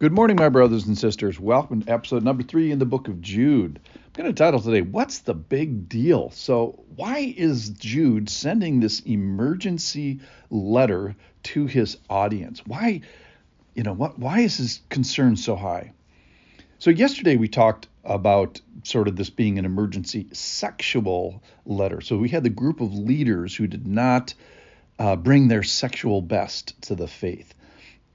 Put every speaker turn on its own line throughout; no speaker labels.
Good morning, my brothers and sisters. Welcome to episode number three in the book of Jude. I'm going to title today, What's the Big Deal? So, why is Jude sending this emergency letter to his audience? Why, you know, what, why is his concern so high? So, yesterday we talked about sort of this being an emergency sexual letter. So, we had the group of leaders who did not uh, bring their sexual best to the faith.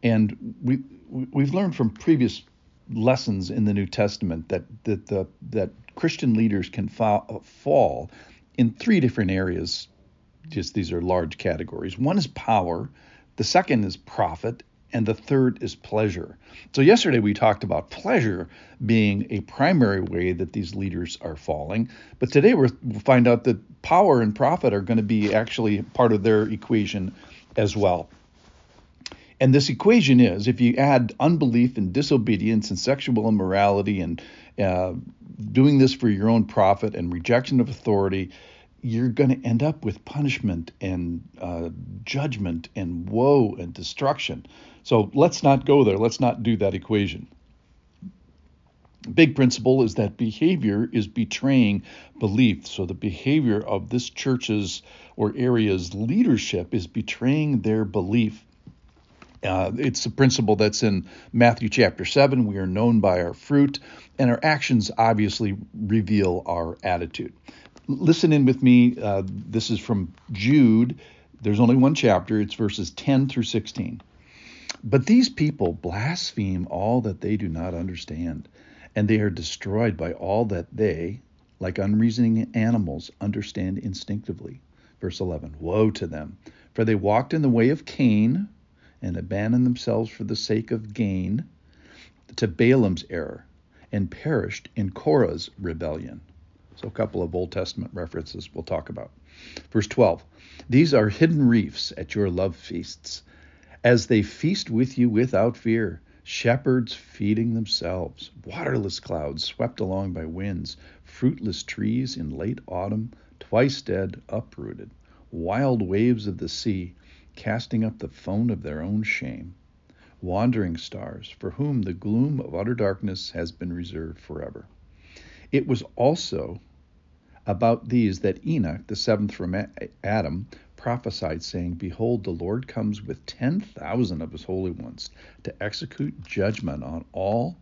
And we we've learned from previous lessons in the New Testament that that the that Christian leaders can fall, fall in three different areas. Just these are large categories. One is power, the second is profit, and the third is pleasure. So yesterday we talked about pleasure being a primary way that these leaders are falling, but today we'll find out that power and profit are going to be actually part of their equation as well. And this equation is if you add unbelief and disobedience and sexual immorality and uh, doing this for your own profit and rejection of authority, you're going to end up with punishment and uh, judgment and woe and destruction. So let's not go there. Let's not do that equation. Big principle is that behavior is betraying belief. So the behavior of this church's or area's leadership is betraying their belief uh, it's a principle that's in Matthew chapter 7. We are known by our fruit, and our actions obviously reveal our attitude. Listen in with me. Uh, this is from Jude. There's only one chapter, it's verses 10 through 16. But these people blaspheme all that they do not understand, and they are destroyed by all that they, like unreasoning animals, understand instinctively. Verse 11 Woe to them, for they walked in the way of Cain and abandoned themselves for the sake of gain to Balaam's error and perished in Korah's rebellion. So, a couple of Old Testament references we'll talk about. Verse 12 These are hidden reefs at your love feasts, as they feast with you without fear, shepherds feeding themselves, waterless clouds swept along by winds, fruitless trees in late autumn, twice dead, uprooted, wild waves of the sea casting up the foam of their own shame, wandering stars, for whom the gloom of utter darkness has been reserved forever. It was also about these that Enoch, the seventh from Adam, prophesied, saying, Behold, the Lord comes with ten thousand of his holy ones to execute judgment on all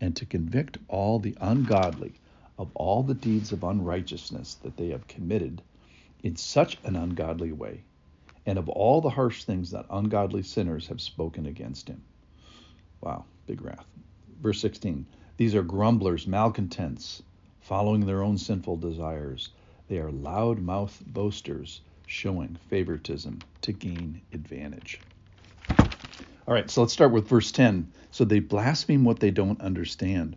and to convict all the ungodly of all the deeds of unrighteousness that they have committed in such an ungodly way and of all the harsh things that ungodly sinners have spoken against him. Wow, big wrath. Verse 16 These are grumblers, malcontents, following their own sinful desires. They are loud mouthed boasters, showing favoritism to gain advantage. All right, so let's start with verse 10. So they blaspheme what they don't understand.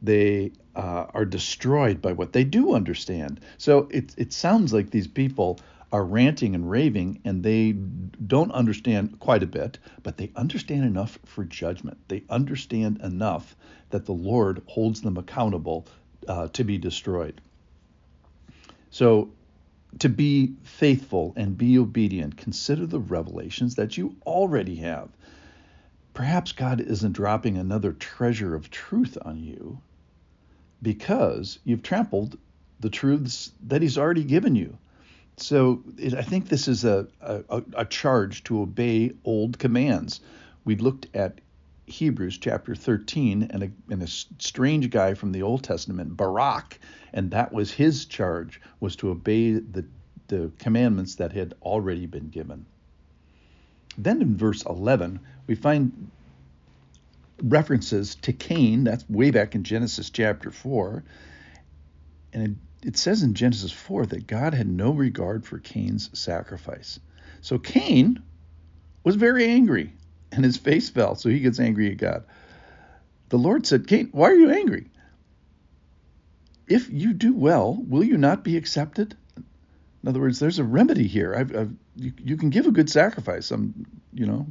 They uh, are destroyed by what they do understand. So it, it sounds like these people are ranting and raving and they don't understand quite a bit, but they understand enough for judgment. They understand enough that the Lord holds them accountable uh, to be destroyed. So, to be faithful and be obedient, consider the revelations that you already have. Perhaps God isn't dropping another treasure of truth on you because you've trampled the truths that He's already given you. So it, I think this is a, a, a charge to obey old commands. We looked at Hebrews chapter 13 and a, and a strange guy from the Old Testament, Barak, and that was his charge was to obey the, the commandments that had already been given. Then in verse 11, we find references to Cain, that's way back in Genesis chapter 4, and it says in Genesis 4 that God had no regard for Cain's sacrifice. So Cain was very angry and his face fell, so he gets angry at God. The Lord said, Cain, why are you angry? If you do well, will you not be accepted? In other words, there's a remedy here. I've, I've, you, you can give a good sacrifice. I'm, you know.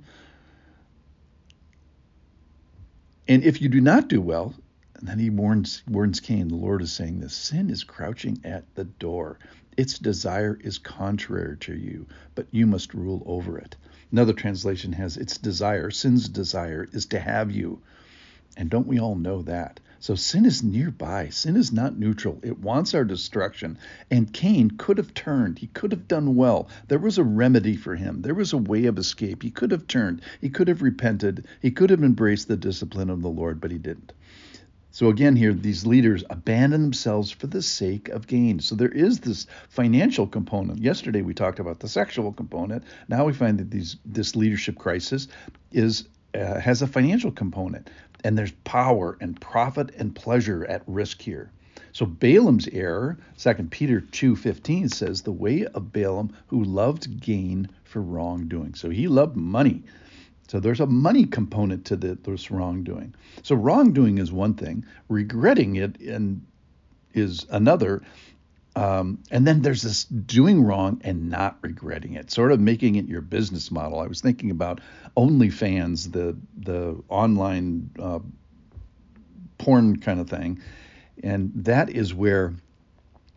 And if you do not do well, and then he warns, warns Cain, the Lord is saying this sin is crouching at the door. Its desire is contrary to you, but you must rule over it. Another translation has its desire, sin's desire, is to have you. And don't we all know that? So sin is nearby. Sin is not neutral. It wants our destruction. And Cain could have turned. He could have done well. There was a remedy for him. There was a way of escape. He could have turned. He could have repented. He could have embraced the discipline of the Lord, but he didn't. So again, here these leaders abandon themselves for the sake of gain. So there is this financial component. Yesterday we talked about the sexual component. Now we find that these this leadership crisis is uh, has a financial component and there's power and profit and pleasure at risk here. So Balaam's error, 2 Peter 2:15 says the way of Balaam who loved gain for wrongdoing. So he loved money. So there's a money component to the, this wrongdoing. So wrongdoing is one thing, regretting it and is another. Um, and then there's this doing wrong and not regretting it, sort of making it your business model. I was thinking about OnlyFans, the the online uh, porn kind of thing, and that is where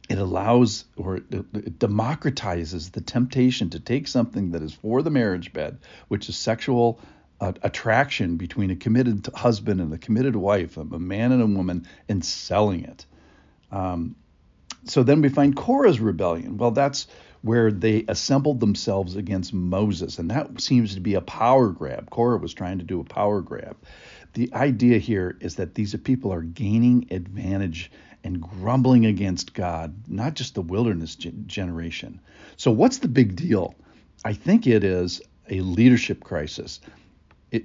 it allows or it, democratizes the temptation to take something that is for the marriage bed, which is sexual uh, attraction between a committed husband and a committed wife, a man and a woman, and selling it. Um, so then we find Korah's rebellion. Well, that's where they assembled themselves against Moses, and that seems to be a power grab. Korah was trying to do a power grab. The idea here is that these people are gaining advantage and grumbling against God, not just the wilderness generation. So, what's the big deal? I think it is a leadership crisis. It,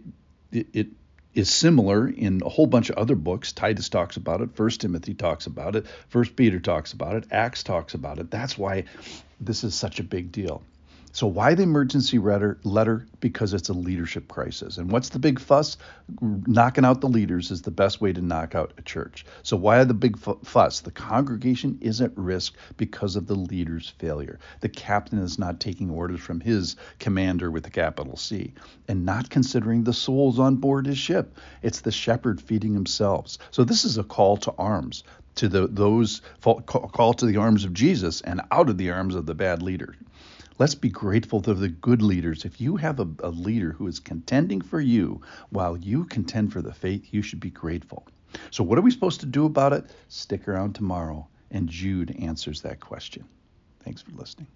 it, it is similar in a whole bunch of other books. Titus talks about it, First Timothy talks about it, First Peter talks about it, Acts talks about it. That's why this is such a big deal. So why the emergency letter? Because it's a leadership crisis. And what's the big fuss? Knocking out the leaders is the best way to knock out a church. So why the big fuss? The congregation is at risk because of the leader's failure. The captain is not taking orders from his commander with a capital C and not considering the souls on board his ship. It's the shepherd feeding himself. So this is a call to arms to the, those call to the arms of Jesus and out of the arms of the bad leader. Let's be grateful to the good leaders. If you have a, a leader who is contending for you while you contend for the faith, you should be grateful. So, what are we supposed to do about it? Stick around tomorrow, and Jude answers that question. Thanks for listening.